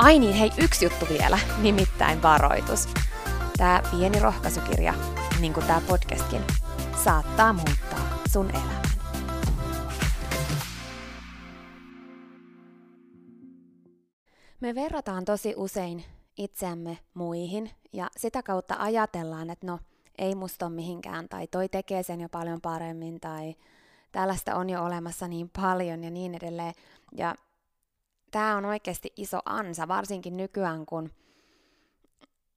Ai niin, hei, yksi juttu vielä, nimittäin varoitus. Tämä pieni rohkaisukirja, niin kuin tämä podcastkin, saattaa muuttaa sun elämän. Me verrataan tosi usein itseämme muihin ja sitä kautta ajatellaan, että no, ei musta ole mihinkään tai toi tekee sen jo paljon paremmin tai tällaista on jo olemassa niin paljon ja niin edelleen. Ja tämä on oikeasti iso ansa, varsinkin nykyään, kun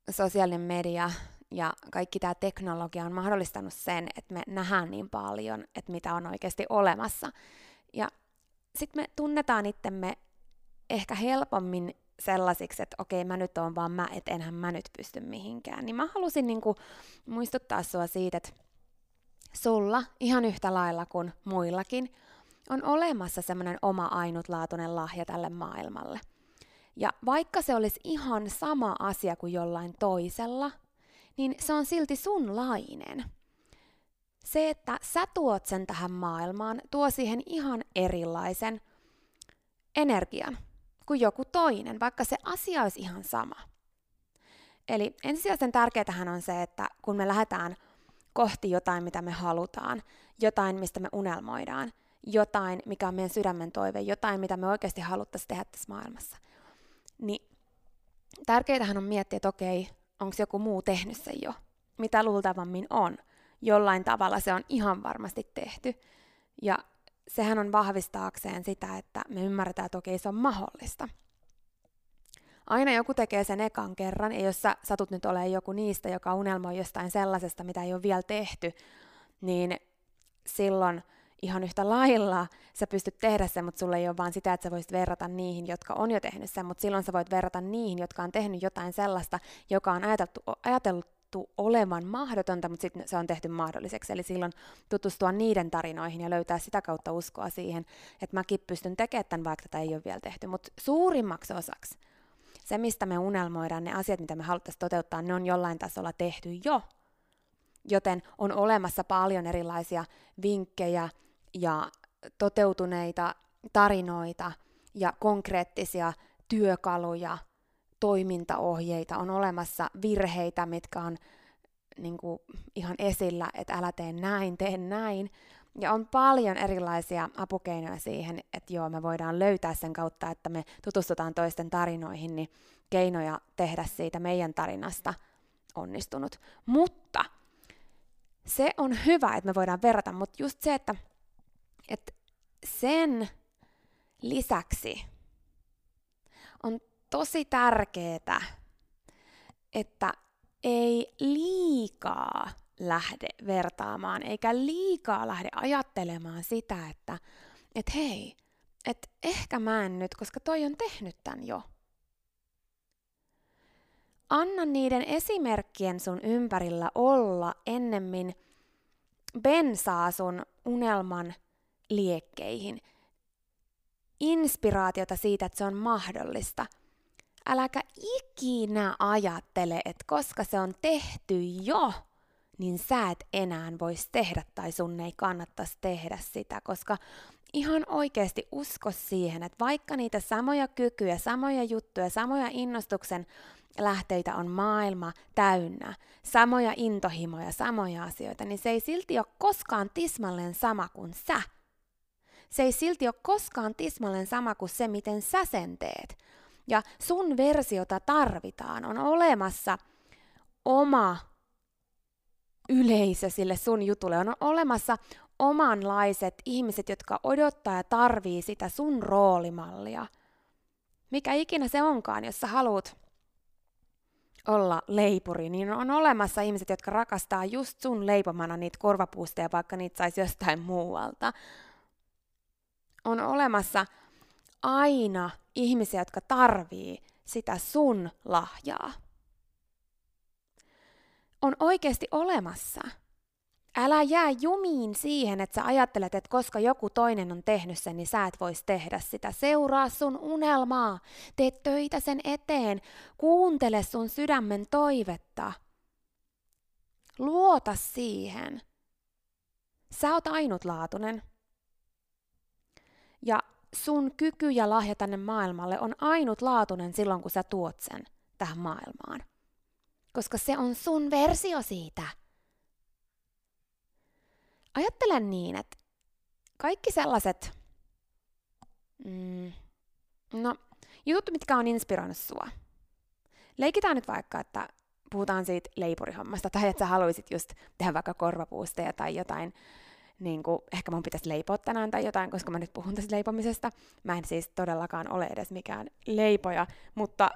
sosiaalinen media ja kaikki tämä teknologia on mahdollistanut sen, että me nähdään niin paljon, että mitä on oikeasti olemassa. Ja sitten me tunnetaan itsemme ehkä helpommin sellaisiksi, että okei, mä nyt oon vaan mä, että enhän mä nyt pysty mihinkään. Niin mä halusin niinku muistuttaa sua siitä, että sulla ihan yhtä lailla kuin muillakin on olemassa semmoinen oma ainutlaatuinen lahja tälle maailmalle. Ja vaikka se olisi ihan sama asia kuin jollain toisella, niin se on silti sunlainen. Se, että sä tuot sen tähän maailmaan, tuo siihen ihan erilaisen energian kuin joku toinen, vaikka se asia olisi ihan sama. Eli ensisijaisen tärkeätähän on se, että kun me lähdetään kohti jotain, mitä me halutaan, jotain, mistä me unelmoidaan, jotain, mikä on meidän sydämen toive, jotain, mitä me oikeasti haluttaisiin tehdä tässä maailmassa. Niin tärkeintähän on miettiä, että okei, onko joku muu tehnyt sen jo? Mitä luultavammin on? Jollain tavalla se on ihan varmasti tehty. Ja sehän on vahvistaakseen sitä, että me ymmärretään, että okei, se on mahdollista. Aina joku tekee sen ekan kerran, ja jos sä satut nyt olemaan joku niistä, joka unelmoi jostain sellaisesta, mitä ei ole vielä tehty, niin silloin ihan yhtä lailla sä pystyt tehdä sen, mutta sulla ei ole vaan sitä, että sä voisit verrata niihin, jotka on jo tehnyt sen, mutta silloin sä voit verrata niihin, jotka on tehnyt jotain sellaista, joka on ajateltu, ajateltu olevan mahdotonta, mutta sitten se on tehty mahdolliseksi. Eli silloin tutustua niiden tarinoihin ja löytää sitä kautta uskoa siihen, että mäkin pystyn tekemään tämän, vaikka tätä ei ole vielä tehty. Mutta suurimmaksi osaksi se, mistä me unelmoidaan, ne asiat, mitä me haluttaisiin toteuttaa, ne on jollain tasolla tehty jo. Joten on olemassa paljon erilaisia vinkkejä, ja toteutuneita tarinoita ja konkreettisia työkaluja, toimintaohjeita, on olemassa virheitä, mitkä on niin kuin, ihan esillä, että älä tee näin, tee näin. Ja on paljon erilaisia apukeinoja siihen, että joo, me voidaan löytää sen kautta, että me tutustutaan toisten tarinoihin, niin keinoja tehdä siitä meidän tarinasta onnistunut. Mutta se on hyvä, että me voidaan verrata, mutta just se, että että sen lisäksi on tosi tärkeää, että ei liikaa lähde vertaamaan, eikä liikaa lähde ajattelemaan sitä, että et hei, että ehkä mä en nyt, koska toi on tehnyt tän jo. Anna niiden esimerkkien sun ympärillä olla ennemmin bensaa sun unelman liekkeihin. Inspiraatiota siitä, että se on mahdollista. Äläkä ikinä ajattele, että koska se on tehty jo, niin sä et enää voisi tehdä tai sun ei kannattaisi tehdä sitä, koska ihan oikeasti usko siihen, että vaikka niitä samoja kykyjä, samoja juttuja, samoja innostuksen lähteitä on maailma täynnä, samoja intohimoja, samoja asioita, niin se ei silti ole koskaan tismalleen sama kuin sä. Se ei silti ole koskaan tismalleen sama kuin se, miten sä sen teet. Ja sun versiota tarvitaan. On olemassa oma yleisö sille sun jutulle. On olemassa omanlaiset ihmiset, jotka odottaa ja tarvii sitä sun roolimallia. Mikä ikinä se onkaan, jos sä haluat olla leipuri, niin on olemassa ihmiset, jotka rakastaa just sun leipomana niitä korvapuusteja, vaikka niitä saisi jostain muualta. On olemassa aina ihmisiä, jotka tarvii sitä sun lahjaa. On oikeasti olemassa – Älä jää jumiin siihen, että sä ajattelet, että koska joku toinen on tehnyt sen, niin sä et vois tehdä sitä. Seuraa sun unelmaa, tee töitä sen eteen, kuuntele sun sydämen toivetta. Luota siihen. Sä oot ainutlaatuinen. Ja sun kyky ja lahja tänne maailmalle on ainutlaatuinen silloin, kun sä tuot sen tähän maailmaan. Koska se on sun versio siitä ajattelen niin, että kaikki sellaiset, mm, no, jutut, mitkä on inspiroinut sua. Leikitään nyt vaikka, että puhutaan siitä leipurihommasta, tai että sä haluaisit just tehdä vaikka korvapuusteja tai jotain, niin kuin, ehkä mun pitäisi leipoa tänään tai jotain, koska mä nyt puhun tästä leipomisesta. Mä en siis todellakaan ole edes mikään leipoja, mutta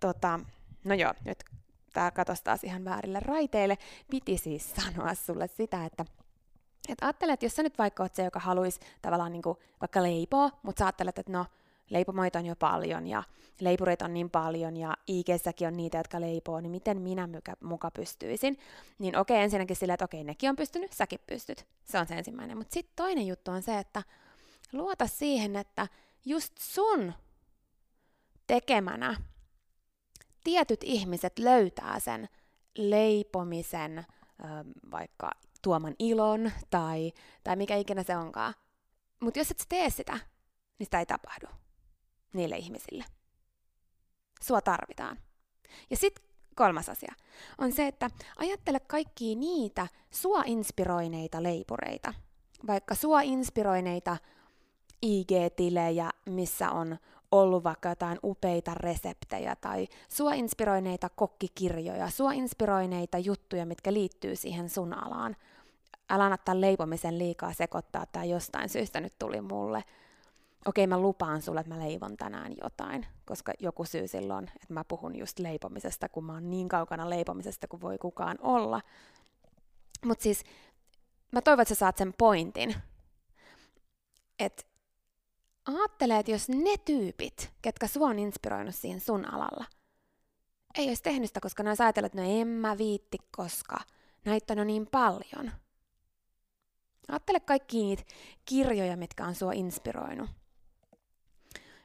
tota, no joo, nyt tää katosi taas ihan väärille raiteille. Piti siis sanoa sulle sitä, että et ajattele, että jos sä nyt vaikka oot se, joka haluaisi tavallaan niin kuin vaikka leipoa, mutta sä ajattelet, että no, leipomoita on jo paljon ja leipureita on niin paljon ja ig on niitä, jotka leipoo, niin miten minä muka, muka pystyisin? Niin okei, ensinnäkin silleen, että okei, nekin on pystynyt, säkin pystyt. Se on se ensimmäinen. Mutta sitten toinen juttu on se, että luota siihen, että just sun tekemänä tietyt ihmiset löytää sen leipomisen, vaikka tuoman ilon tai, tai mikä ikinä se onkaan. Mutta jos et tee sitä, niin sitä ei tapahdu niille ihmisille. Sua tarvitaan. Ja sitten kolmas asia on se, että ajattele kaikkia niitä sua inspiroineita leipureita, vaikka sua inspiroineita IG-tilejä, missä on ollut vaikka jotain upeita reseptejä tai sua inspiroineita kokkikirjoja, sua inspiroineita juttuja, mitkä liittyy siihen sun alaan. Älä anna leipomisen liikaa sekoittaa, tai jostain syystä nyt tuli mulle. Okei, mä lupaan sulle, että mä leivon tänään jotain, koska joku syy silloin, että mä puhun just leipomisesta, kun mä oon niin kaukana leipomisesta kuin voi kukaan olla. Mutta siis mä toivon, että sä saat sen pointin, että ajattele, että jos ne tyypit, ketkä sua on inspiroinut siihen sun alalla, ei olisi tehnyt sitä, koska ne olisi ajatellut, että no en mä viitti, koska näitä on niin paljon. Ajattele kaikki niitä kirjoja, mitkä on sua inspiroinut.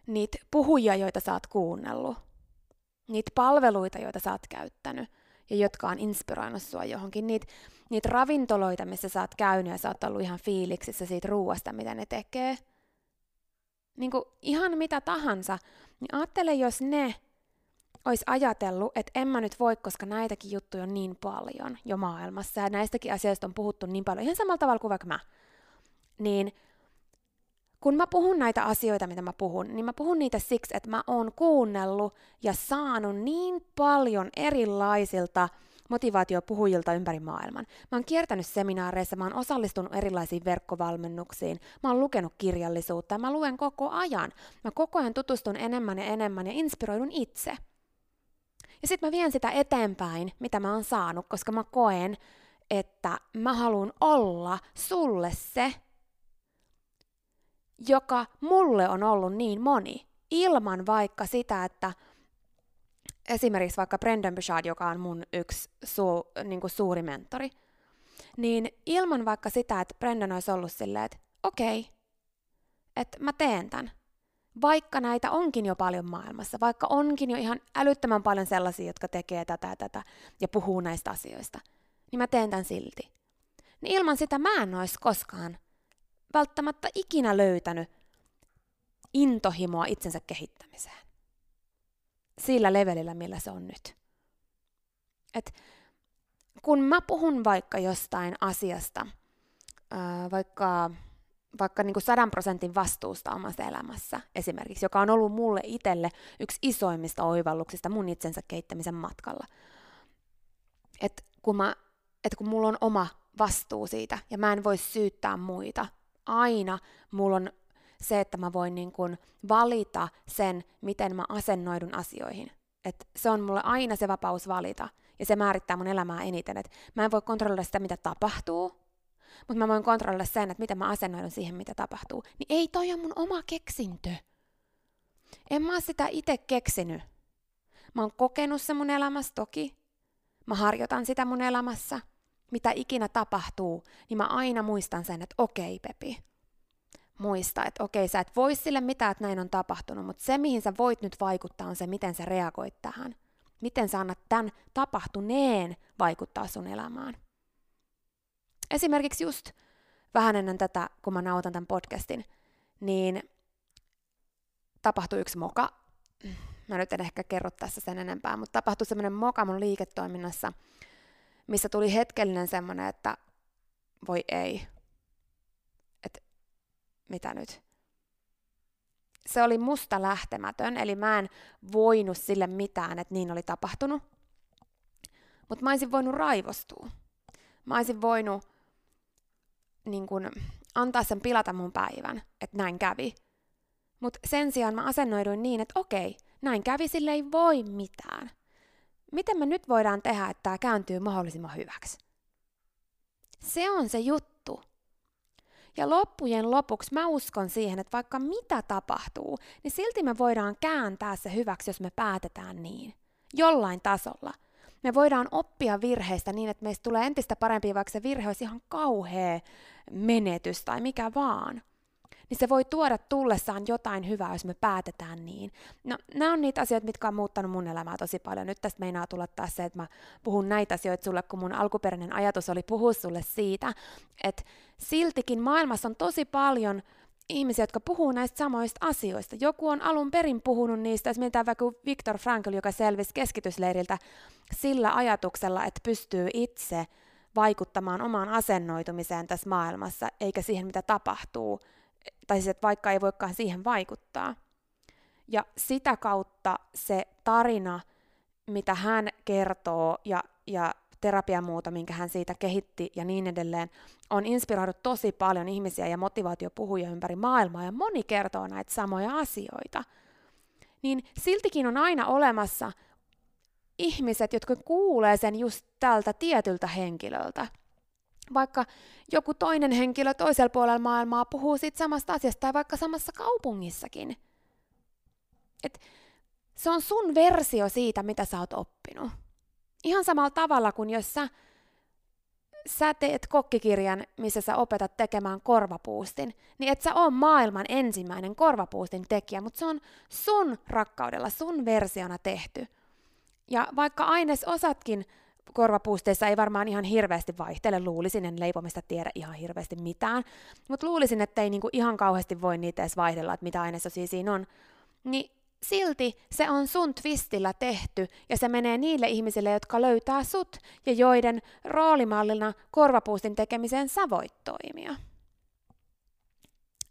Niitä puhujia, joita sä oot kuunnellut. Niitä palveluita, joita sä oot käyttänyt ja jotka on inspiroinut sua johonkin. Niitä niit ravintoloita, missä sä oot käynyt ja sä oot ollut ihan fiiliksissä siitä ruuasta, mitä ne tekee – niin kuin ihan mitä tahansa, niin ajattele, jos ne olisi ajatellut, että en mä nyt voi, koska näitäkin juttuja on niin paljon jo maailmassa ja näistäkin asioista on puhuttu niin paljon, ihan samalla tavalla kuin vaikka mä, niin kun mä puhun näitä asioita, mitä mä puhun, niin mä puhun niitä siksi, että mä oon kuunnellut ja saanut niin paljon erilaisilta motivaatiopuhujilta ympäri maailman. Mä oon kiertänyt seminaareissa, mä oon osallistunut erilaisiin verkkovalmennuksiin, mä oon lukenut kirjallisuutta ja mä luen koko ajan. Mä koko ajan tutustun enemmän ja enemmän ja inspiroidun itse. Ja sitten mä vien sitä eteenpäin, mitä mä oon saanut, koska mä koen, että mä haluan olla sulle se, joka mulle on ollut niin moni, ilman vaikka sitä, että esimerkiksi vaikka Brendan Bouchard, joka on mun yksi su, niin kuin suuri mentori, niin ilman vaikka sitä, että Brendan olisi ollut silleen, että okei, okay, että mä teen tämän, vaikka näitä onkin jo paljon maailmassa, vaikka onkin jo ihan älyttömän paljon sellaisia, jotka tekee tätä ja tätä ja puhuu näistä asioista, niin mä teen tämän silti. Niin ilman sitä mä en olisi koskaan välttämättä ikinä löytänyt intohimoa itsensä kehittämiseen. Sillä levelillä, millä se on nyt. Et kun mä puhun vaikka jostain asiasta, vaikka, vaikka niin kuin sadan prosentin vastuusta omassa elämässä esimerkiksi, joka on ollut mulle itselle yksi isoimmista oivalluksista mun itsensä kehittämisen matkalla. Et kun, mä, et kun mulla on oma vastuu siitä ja mä en voi syyttää muita, aina mulla on se, että mä voin niin kuin valita sen, miten mä asennoidun asioihin. Et se on mulle aina se vapaus valita, ja se määrittää mun elämää eniten. Et mä en voi kontrolloida sitä, mitä tapahtuu, mutta mä voin kontrolloida sen, että miten mä asennoidun siihen, mitä tapahtuu. Niin ei toi on mun oma keksintö. En mä sitä itse keksinyt. Mä oon kokenut se mun elämässä toki. Mä harjoitan sitä mun elämässä. Mitä ikinä tapahtuu, niin mä aina muistan sen, että okei Pepi, muista, että okei, sä et voi sille mitään, että näin on tapahtunut, mutta se, mihin sä voit nyt vaikuttaa, on se, miten sä reagoit tähän. Miten sä annat tämän tapahtuneen vaikuttaa sun elämään. Esimerkiksi just vähän ennen tätä, kun mä nautan tämän podcastin, niin tapahtui yksi moka. Mä nyt en ehkä kerro tässä sen enempää, mutta tapahtui semmoinen moka mun liiketoiminnassa, missä tuli hetkellinen semmoinen, että voi ei, mitä nyt? Se oli musta lähtemätön, eli mä en voinut sille mitään, että niin oli tapahtunut. Mutta mä olisin voinut raivostua. Mä olisin voinut niin kun, antaa sen pilata mun päivän, että näin kävi. Mutta sen sijaan mä asennoiduin niin, että okei, näin kävi, sille ei voi mitään. Miten me nyt voidaan tehdä, että tämä kääntyy mahdollisimman hyväksi? Se on se juttu. Ja loppujen lopuksi mä uskon siihen, että vaikka mitä tapahtuu, niin silti me voidaan kääntää se hyväksi, jos me päätetään niin. Jollain tasolla. Me voidaan oppia virheistä niin, että meistä tulee entistä parempi, vaikka se virhe olisi ihan kauhea menetys tai mikä vaan niin se voi tuoda tullessaan jotain hyvää, jos me päätetään niin. No, nämä on niitä asioita, mitkä on muuttanut mun elämää tosi paljon. Nyt tästä meinaa tulla taas se, että mä puhun näitä asioita sulle, kun mun alkuperäinen ajatus oli puhua sulle siitä, että siltikin maailmassa on tosi paljon ihmisiä, jotka puhuu näistä samoista asioista. Joku on alun perin puhunut niistä, jos mietitään vaikka Viktor Frankl, joka selvisi keskitysleiriltä sillä ajatuksella, että pystyy itse vaikuttamaan omaan asennoitumiseen tässä maailmassa, eikä siihen, mitä tapahtuu tai siis, että vaikka ei voikaan siihen vaikuttaa. Ja sitä kautta se tarina, mitä hän kertoo ja, ja terapiamuoto, minkä hän siitä kehitti ja niin edelleen, on inspiroinut tosi paljon ihmisiä ja motivaatiopuhuja ympäri maailmaa ja moni kertoo näitä samoja asioita. Niin siltikin on aina olemassa ihmiset, jotka kuulee sen just tältä tietyltä henkilöltä – vaikka joku toinen henkilö toisella puolella maailmaa puhuu siitä samasta asiasta tai vaikka samassa kaupungissakin. Et se on sun versio siitä, mitä sä oot oppinut. Ihan samalla tavalla kuin jos sä, sä teet kokkikirjan, missä sä opetat tekemään korvapuustin, niin et sä oo maailman ensimmäinen korvapuustin tekijä, mutta se on sun rakkaudella, sun versiona tehty. Ja vaikka ainesosatkin korvapuusteissa ei varmaan ihan hirveästi vaihtele, luulisin, en leipomista tiedä ihan hirveästi mitään, mutta luulisin, että ei niinku ihan kauheasti voi niitä edes vaihdella, että mitä ainesosia siinä on. Niin silti se on sun twistillä tehty ja se menee niille ihmisille, jotka löytää sut ja joiden roolimallina korvapuustin tekemiseen sä voit toimia.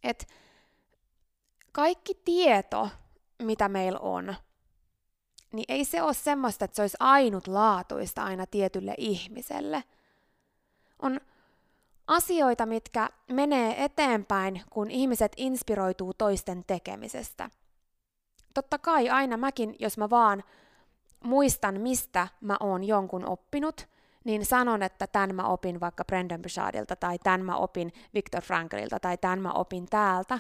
Et kaikki tieto, mitä meillä on, niin ei se ole semmoista, että se olisi ainutlaatuista aina tietylle ihmiselle. On asioita, mitkä menee eteenpäin, kun ihmiset inspiroituu toisten tekemisestä. Totta kai aina mäkin, jos mä vaan muistan, mistä mä oon jonkun oppinut, niin sanon, että tämän mä opin vaikka Brendan Burchardilta, tai tämän mä opin Viktor Franklilta, tai tämän mä opin täältä.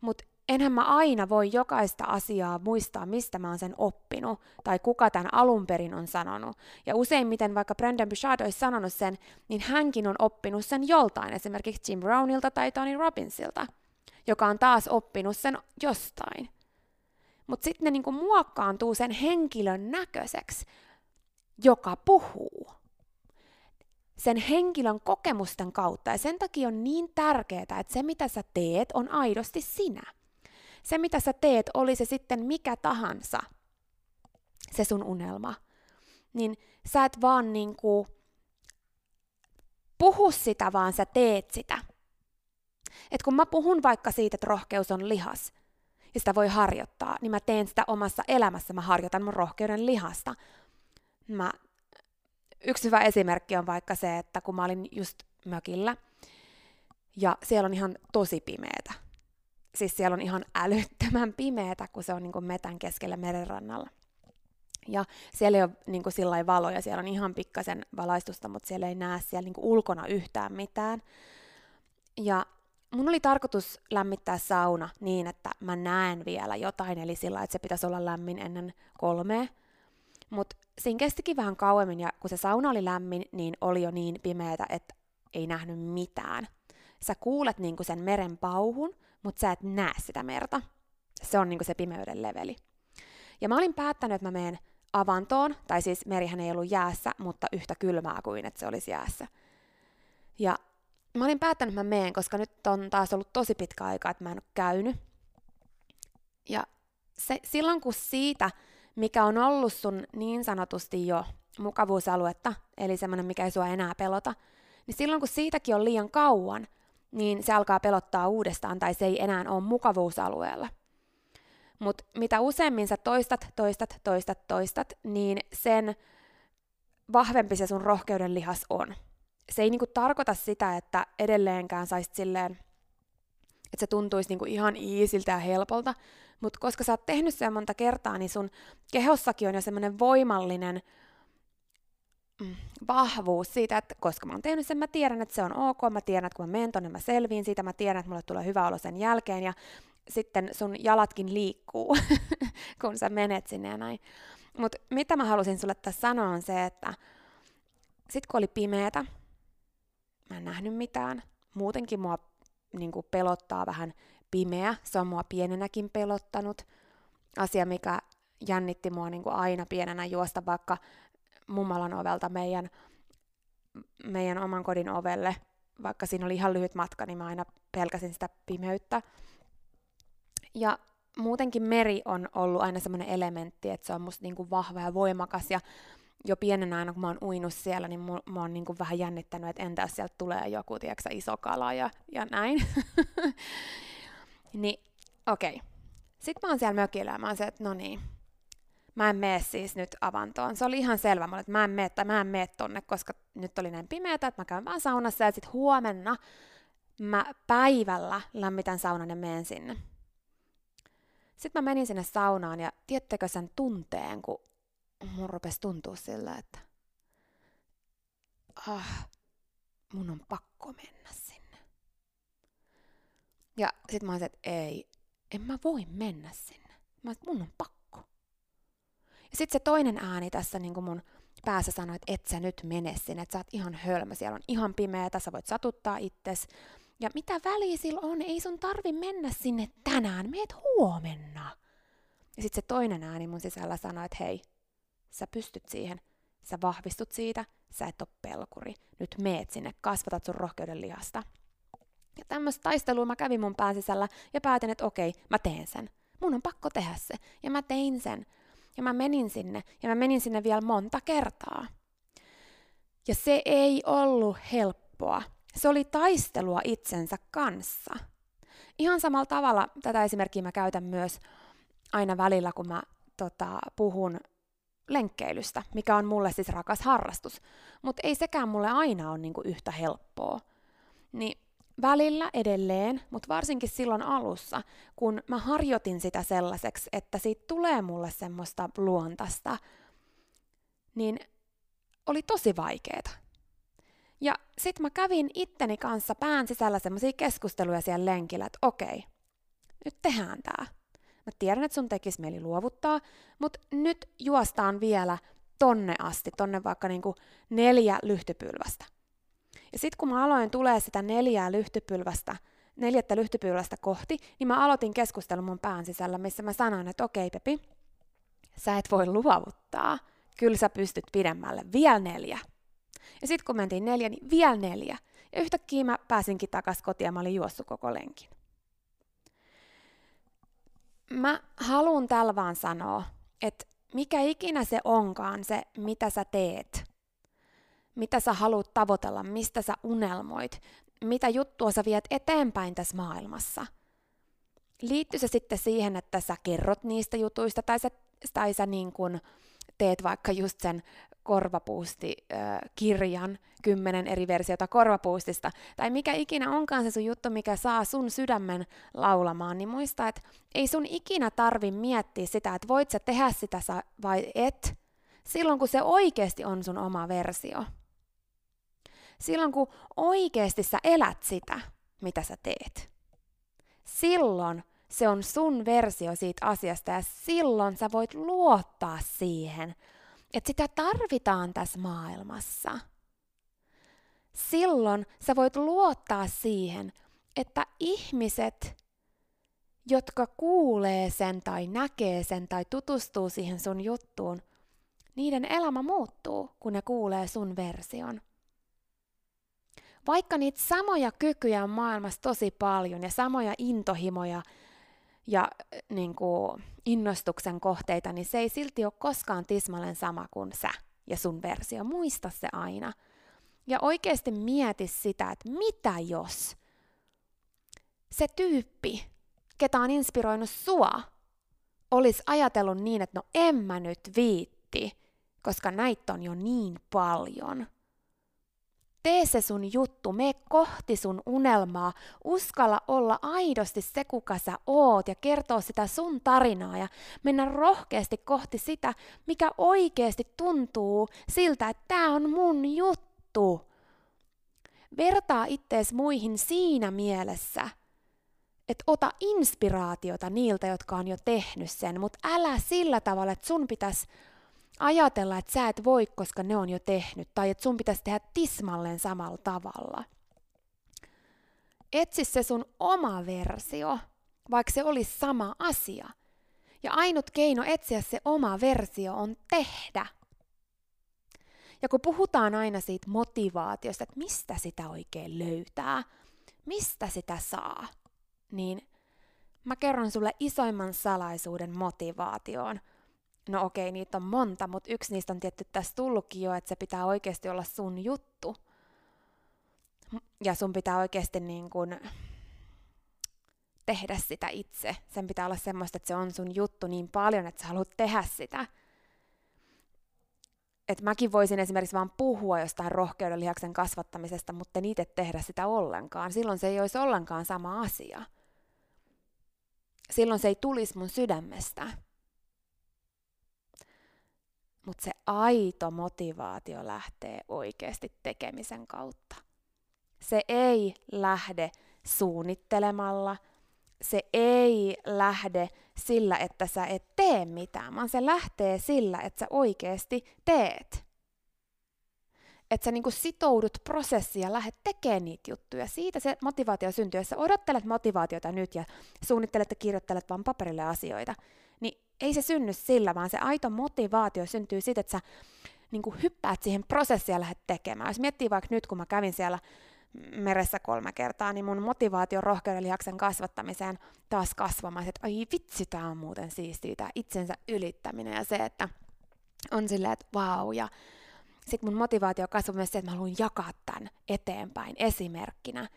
Mutta enhän mä aina voi jokaista asiaa muistaa, mistä mä oon sen oppinut, tai kuka tämän alun perin on sanonut. Ja useimmiten vaikka Brendan Bouchard olisi sanonut sen, niin hänkin on oppinut sen joltain, esimerkiksi Jim Brownilta tai Tony Robbinsilta, joka on taas oppinut sen jostain. Mutta sitten ne niinku muokkaantuu sen henkilön näköiseksi, joka puhuu sen henkilön kokemusten kautta. Ja sen takia on niin tärkeää, että se mitä sä teet on aidosti sinä se mitä sä teet, oli se sitten mikä tahansa, se sun unelma, niin sä et vaan niinku puhu sitä, vaan sä teet sitä. Et kun mä puhun vaikka siitä, että rohkeus on lihas, ja sitä voi harjoittaa, niin mä teen sitä omassa elämässä, mä harjoitan mun rohkeuden lihasta. Mä, yksi hyvä esimerkki on vaikka se, että kun mä olin just mökillä, ja siellä on ihan tosi pimeetä siis siellä on ihan älyttömän pimeätä, kun se on niin kuin metän keskellä merenrannalla. Ja siellä ei ole niin kuin sillä valoja, siellä on ihan pikkasen valaistusta, mutta siellä ei näe siellä niin kuin ulkona yhtään mitään. Ja mun oli tarkoitus lämmittää sauna niin, että mä näen vielä jotain, eli sillä että se pitäisi olla lämmin ennen kolmea. Mutta siinä kestikin vähän kauemmin, ja kun se sauna oli lämmin, niin oli jo niin pimeätä, että ei nähnyt mitään. Sä kuulet niin kuin sen meren pauhun, mutta sä et näe sitä merta. Se on niinku se pimeyden leveli. Ja mä olin päättänyt, että mä menen avantoon, tai siis merihän ei ollut jäässä, mutta yhtä kylmää kuin että se olisi jäässä. Ja mä olin päättänyt, että mä menen, koska nyt on taas ollut tosi pitkä aika, että mä en ole käynyt. Ja se, silloin kun siitä, mikä on ollut sun niin sanotusti jo mukavuusaluetta, eli semmoinen, mikä ei sua enää pelota, niin silloin kun siitäkin on liian kauan, niin se alkaa pelottaa uudestaan tai se ei enää ole mukavuusalueella. Mutta mitä useammin sä toistat, toistat, toistat, toistat, niin sen vahvempi se sun rohkeuden lihas on. Se ei niinku tarkoita sitä, että edelleenkään saisit silleen, että se tuntuisi niinku ihan iisiltä ja helpolta, mutta koska sä oot tehnyt sen monta kertaa, niin sun kehossakin on jo semmoinen voimallinen mm, vahvuus siitä, että koska mä oon tehnyt sen, mä tiedän, että se on ok, mä tiedän, että kun mä menen tonne, mä selviin siitä, mä tiedän, että mulle tulee hyvä olo sen jälkeen, ja sitten sun jalatkin liikkuu, kun sä menet sinne ja näin. Mutta mitä mä halusin sulle tässä sanoa on se, että sit kun oli pimeätä, mä en nähnyt mitään, muutenkin mua niin pelottaa vähän pimeä, se on mua pienenäkin pelottanut, asia, mikä jännitti mua niin aina pienenä juosta vaikka mummalan ovelta meidän, meidän oman kodin ovelle, vaikka siinä oli ihan lyhyt matka, niin mä aina pelkäsin sitä pimeyttä. Ja muutenkin meri on ollut aina semmoinen elementti, että se on musta niinku vahva ja voimakas ja jo pienenä aina kun mä oon uinut siellä, niin mä oon niinku vähän jännittänyt, että entä jos sieltä tulee joku, tiedätkö, iso kala ja, ja näin. niin okei. Okay. Sitten mä oon siellä mökillä ja mä oon se, että no niin, mä en mene siis nyt avantoon. Se oli ihan selvä mulle, että mä en mene, tai mä en mene tonne, koska nyt oli näin pimeätä, että mä käyn vaan saunassa ja sitten huomenna mä päivällä lämmitän saunan ja menen sinne. Sitten mä menin sinne saunaan ja tiettekö sen tunteen, kun mun rupesi tuntua sillä, että ah, mun on pakko mennä sinne. Ja sitten mä olisin, että ei, en mä voi mennä sinne. Mä mun on pakko ja sitten se toinen ääni tässä niin kuin mun päässä sanoi, että et sä nyt mene sinne, että sä oot ihan hölmö, siellä on ihan pimeätä, sä voit satuttaa itses. Ja mitä väliä sillä on, ei sun tarvi mennä sinne tänään, meet huomenna. Ja sitten se toinen ääni mun sisällä sanoi, että hei, sä pystyt siihen, sä vahvistut siitä, sä et ole pelkuri. Nyt meet sinne, kasvatat sun rohkeuden lihasta. Ja tämmöistä taistelua mä kävin mun pään sisällä ja päätin, että okei, mä teen sen. Mun on pakko tehdä se. Ja mä tein sen. Ja mä menin sinne, ja mä menin sinne vielä monta kertaa. Ja se ei ollut helppoa. Se oli taistelua itsensä kanssa. Ihan samalla tavalla tätä esimerkkiä mä käytän myös aina välillä, kun mä tota, puhun lenkkeilystä, mikä on mulle siis rakas harrastus. Mutta ei sekään mulle aina ole niinku yhtä helppoa. Niin välillä edelleen, mutta varsinkin silloin alussa, kun mä harjoitin sitä sellaiseksi, että siitä tulee mulle semmoista luontasta, niin oli tosi vaikeeta. Ja sit mä kävin itteni kanssa pään sisällä semmoisia keskusteluja siellä lenkillä, että okei, nyt tehdään tää. Mä tiedän, että sun tekisi mieli luovuttaa, mutta nyt juostaan vielä tonne asti, tonne vaikka niinku neljä lyhtypylvästä. Ja sitten kun mä aloin tulee sitä neljää lyhtypylvästä, neljättä lyhtypylvästä kohti, niin mä aloitin keskustelun mun pään sisällä, missä mä sanoin, että okei Pepi, sä et voi luovuttaa. Kyllä sä pystyt pidemmälle. Vielä neljä. Ja sitten kun mentiin neljä, niin vielä neljä. Ja yhtäkkiä mä pääsinkin takaisin kotiin ja mä olin juossut koko lenkin. Mä haluan tällä vaan sanoa, että mikä ikinä se onkaan se, mitä sä teet, mitä sä haluat tavoitella, mistä sä unelmoit, mitä juttua sä viet eteenpäin tässä maailmassa. Liittyy se sitten siihen, että sä kerrot niistä jutuista tai sä, tai sä niin kun teet vaikka just sen korvapuusti-kirjan, kymmenen eri versiota korvapuustista, tai mikä ikinä onkaan se sun juttu, mikä saa sun sydämen laulamaan, niin muista, että ei sun ikinä tarvi miettiä sitä, että voit sä tehdä sitä vai et, silloin kun se oikeasti on sun oma versio. Silloin kun oikeasti sä elät sitä, mitä sä teet. Silloin se on sun versio siitä asiasta ja silloin sä voit luottaa siihen, että sitä tarvitaan tässä maailmassa. Silloin sä voit luottaa siihen, että ihmiset, jotka kuulee sen tai näkee sen tai tutustuu siihen sun juttuun, niiden elämä muuttuu, kun ne kuulee sun version. Vaikka niitä samoja kykyjä on maailmassa tosi paljon ja samoja intohimoja ja niin kuin, innostuksen kohteita, niin se ei silti ole koskaan tismalleen sama kuin sä ja sun versio. Muista se aina. Ja oikeasti mieti sitä, että mitä jos se tyyppi, ketä on inspiroinut sua, olisi ajatellut niin, että no en mä nyt viitti, koska näitä on jo niin paljon – Tee se sun juttu, me kohti sun unelmaa, uskalla olla aidosti se, kuka sä oot ja kertoa sitä sun tarinaa ja mennä rohkeasti kohti sitä, mikä oikeasti tuntuu siltä, että tää on mun juttu. Vertaa ittees muihin siinä mielessä, että ota inspiraatiota niiltä, jotka on jo tehnyt sen, mutta älä sillä tavalla, että sun pitäisi ajatella, että sä et voi, koska ne on jo tehnyt, tai että sun pitäisi tehdä tismalleen samalla tavalla. Etsi se sun oma versio, vaikka se olisi sama asia. Ja ainut keino etsiä se oma versio on tehdä. Ja kun puhutaan aina siitä motivaatiosta, että mistä sitä oikein löytää, mistä sitä saa, niin mä kerron sulle isoimman salaisuuden motivaatioon – No okei, niitä on monta, mutta yksi niistä on tietty tässä tullutkin jo, että se pitää oikeasti olla sun juttu. Ja sun pitää oikeasti niin kuin tehdä sitä itse. Sen pitää olla semmoista, että se on sun juttu niin paljon, että sä haluat tehdä sitä. Että mäkin voisin esimerkiksi vaan puhua jostain rohkeuden lihaksen kasvattamisesta, mutta niitä tehdä sitä ollenkaan. Silloin se ei olisi ollenkaan sama asia. Silloin se ei tulisi mun sydämestä mutta se aito motivaatio lähtee oikeasti tekemisen kautta. Se ei lähde suunnittelemalla, se ei lähde sillä, että sä et tee mitään, vaan se lähtee sillä, että sä oikeasti teet. Että sä niinku sitoudut prosessiin ja lähdet tekemään niitä juttuja. Siitä se motivaatio syntyy. Jos sä odottelet motivaatiota nyt ja suunnittelet ja kirjoittelet vaan paperille asioita, ei se synny sillä, vaan se aito motivaatio syntyy siitä, että sä niin kuin hyppäät siihen prosessiin ja lähdet tekemään. Jos miettii vaikka nyt, kun mä kävin siellä meressä kolme kertaa, niin mun motivaatio rohkeuden lihaksen kasvattamiseen taas kasvamaan, että ai vitsi, tää on muuten siistiä, tää itsensä ylittäminen ja se, että on silleen, että vau, ja sitten mun motivaatio kasvoi myös se, että mä haluan jakaa tämän eteenpäin esimerkkinä,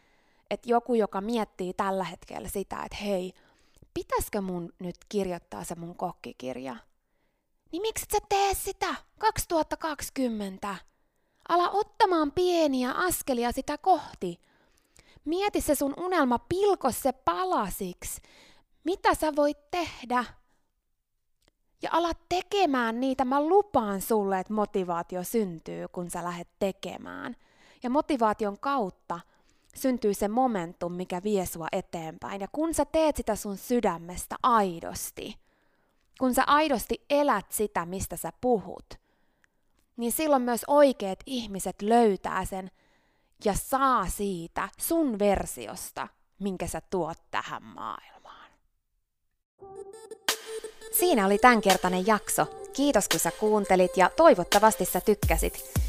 että joku, joka miettii tällä hetkellä sitä, että hei, pitäisikö mun nyt kirjoittaa se mun kokkikirja? niin miksi et sä tee sitä 2020? Ala ottamaan pieniä askelia sitä kohti. Mieti se sun unelma, pilko se palasiksi. Mitä sä voit tehdä? Ja ala tekemään niitä. Mä lupaan sulle, että motivaatio syntyy, kun sä lähdet tekemään. Ja motivaation kautta syntyy se momentum, mikä vie sua eteenpäin. Ja kun sä teet sitä sun sydämestä aidosti, kun sä aidosti elät sitä, mistä sä puhut, niin silloin myös oikeat ihmiset löytää sen ja saa siitä sun versiosta, minkä sä tuot tähän maailmaan. Siinä oli tämänkertainen jakso. Kiitos kun sä kuuntelit ja toivottavasti sä tykkäsit.